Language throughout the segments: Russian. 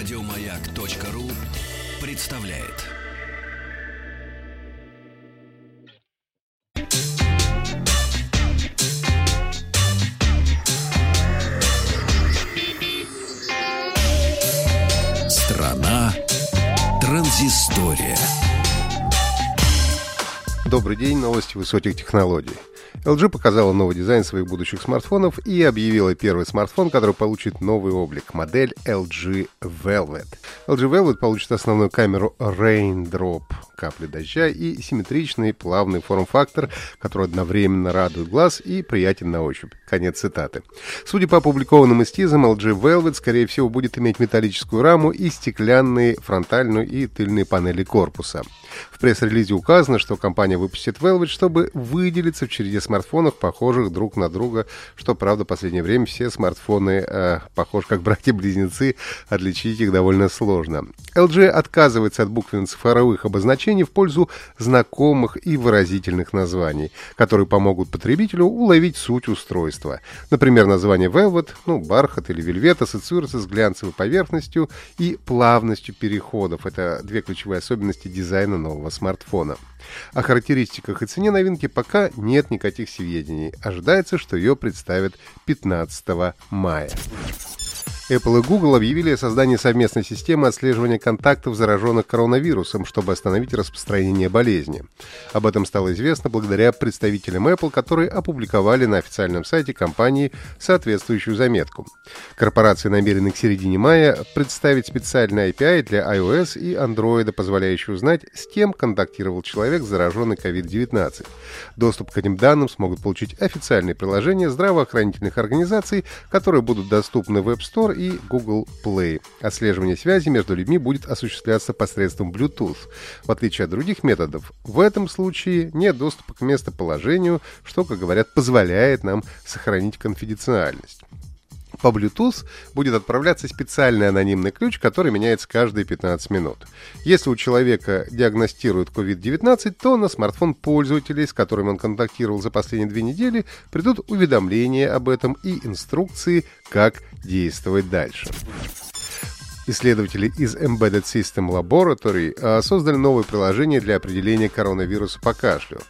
Радиомаяк.ру представляет. Страна транзистория. Добрый день, новости высоких технологий. LG показала новый дизайн своих будущих смартфонов и объявила первый смартфон, который получит новый облик — модель LG Velvet. LG Velvet получит основную камеру Raindrop капли дождя и симметричный плавный форм-фактор, который одновременно радует глаз и приятен на ощупь. Конец цитаты. Судя по опубликованным эскизам, LG Velvet, скорее всего, будет иметь металлическую раму и стеклянные фронтальную и тыльные панели корпуса. В пресс-релизе указано, что компания выпустит Velvet, чтобы выделиться в череде смартфонов, похожих друг на друга, что, правда, в последнее время все смартфоны э, похожи как братья-близнецы, отличить их довольно сложно. LG отказывается от буквенно-цифровых обозначений в пользу знакомых и выразительных названий, которые помогут потребителю уловить суть устройства. Например, название Velvet, ну, бархат или вельвет ассоциируется с глянцевой поверхностью и плавностью переходов. Это две ключевые особенности дизайна нового смартфона. О характеристиках и цене новинки пока нет никаких сведений. Ожидается, что ее представят 15 мая. Apple и Google объявили о создании совместной системы отслеживания контактов зараженных коронавирусом, чтобы остановить распространение болезни. Об этом стало известно благодаря представителям Apple, которые опубликовали на официальном сайте компании соответствующую заметку. Корпорация намерены к середине мая представить специальный API для iOS и Android, позволяющий узнать, с кем контактировал человек, зараженный COVID-19. Доступ к этим данным смогут получить официальные приложения здравоохранительных организаций, которые будут доступны в App Store и Google Play. Отслеживание связи между людьми будет осуществляться посредством Bluetooth. В отличие от других методов, в этом случае нет доступа к местоположению, что, как говорят, позволяет нам сохранить конфиденциальность. По Bluetooth будет отправляться специальный анонимный ключ, который меняется каждые 15 минут. Если у человека диагностируют COVID-19, то на смартфон пользователей, с которыми он контактировал за последние две недели, придут уведомления об этом и инструкции, как действовать дальше. Исследователи из Embedded System Laboratory а, создали новое приложение для определения коронавируса по кашлю.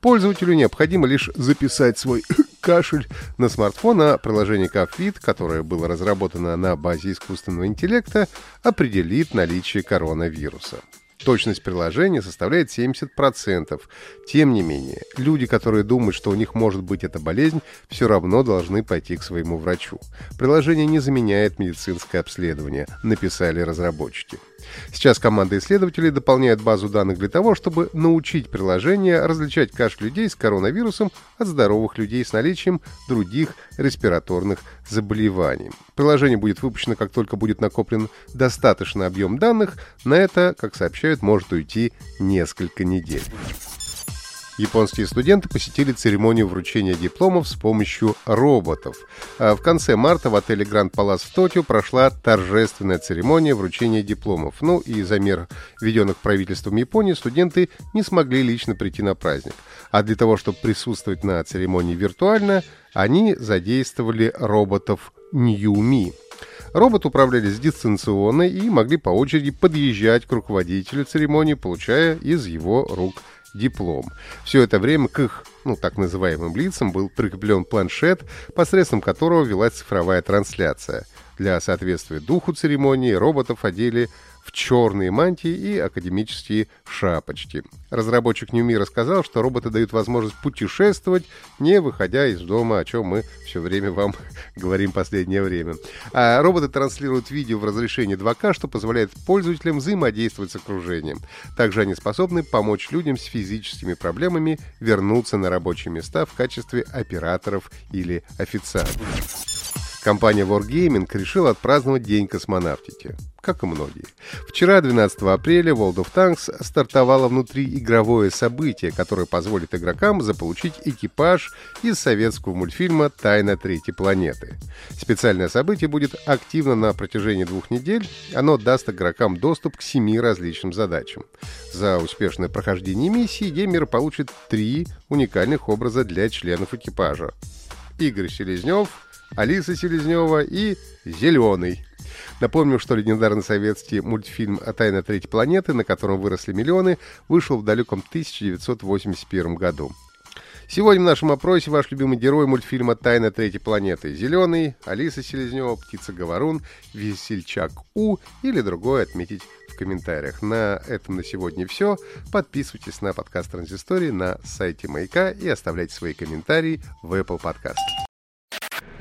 Пользователю необходимо лишь записать свой кашель на смартфон, а приложение CapFit, которое было разработано на базе искусственного интеллекта, определит наличие коронавируса. Точность приложения составляет 70%. Тем не менее, люди, которые думают, что у них может быть эта болезнь, все равно должны пойти к своему врачу. Приложение не заменяет медицинское обследование, написали разработчики. Сейчас команда исследователей дополняет базу данных для того, чтобы научить приложение различать кашель людей с коронавирусом от здоровых людей с наличием других респираторных заболеваний. Приложение будет выпущено, как только будет накоплен достаточный объем данных. На это, как сообщают, может уйти несколько недель. Японские студенты посетили церемонию вручения дипломов с помощью роботов. А в конце марта в отеле Гранд Палас в Токио прошла торжественная церемония вручения дипломов. Ну и за мер, введенных правительством Японии, студенты не смогли лично прийти на праздник. А для того, чтобы присутствовать на церемонии виртуально, они задействовали роботов Ньюми. Роботы управлялись дистанционно и могли по очереди подъезжать к руководителю церемонии, получая из его рук диплом. Все это время к их, ну, так называемым лицам был прикреплен планшет, посредством которого велась цифровая трансляция. Для соответствия духу церемонии роботов одели в черные мантии и академические шапочки. Разработчик Ньюми рассказал, что роботы дают возможность путешествовать, не выходя из дома, о чем мы все время вам говорим последнее время. А роботы транслируют видео в разрешении 2К, что позволяет пользователям взаимодействовать с окружением. Также они способны помочь людям с физическими проблемами вернуться на рабочие места в качестве операторов или официантов. Компания Wargaming решила отпраздновать День космонавтики, как и многие. Вчера, 12 апреля, World of Tanks стартовало внутриигровое событие, которое позволит игрокам заполучить экипаж из советского мультфильма «Тайна третьей планеты». Специальное событие будет активно на протяжении двух недель. Оно даст игрокам доступ к семи различным задачам. За успешное прохождение миссии геймер получит три уникальных образа для членов экипажа. Игорь Селезнев — Алиса Селезнева и Зеленый. Напомню, что легендарный советский мультфильм «О тайна третьей планеты», на котором выросли миллионы, вышел в далеком 1981 году. Сегодня в нашем опросе ваш любимый герой мультфильма «Тайна третьей планеты». Зеленый, Алиса Селезнева, Птица-говорун, Весельчак У или другое отметить в комментариях. На этом на сегодня все. Подписывайтесь на подкаст Транзистории на сайте Маяка и оставляйте свои комментарии в Apple Podcast.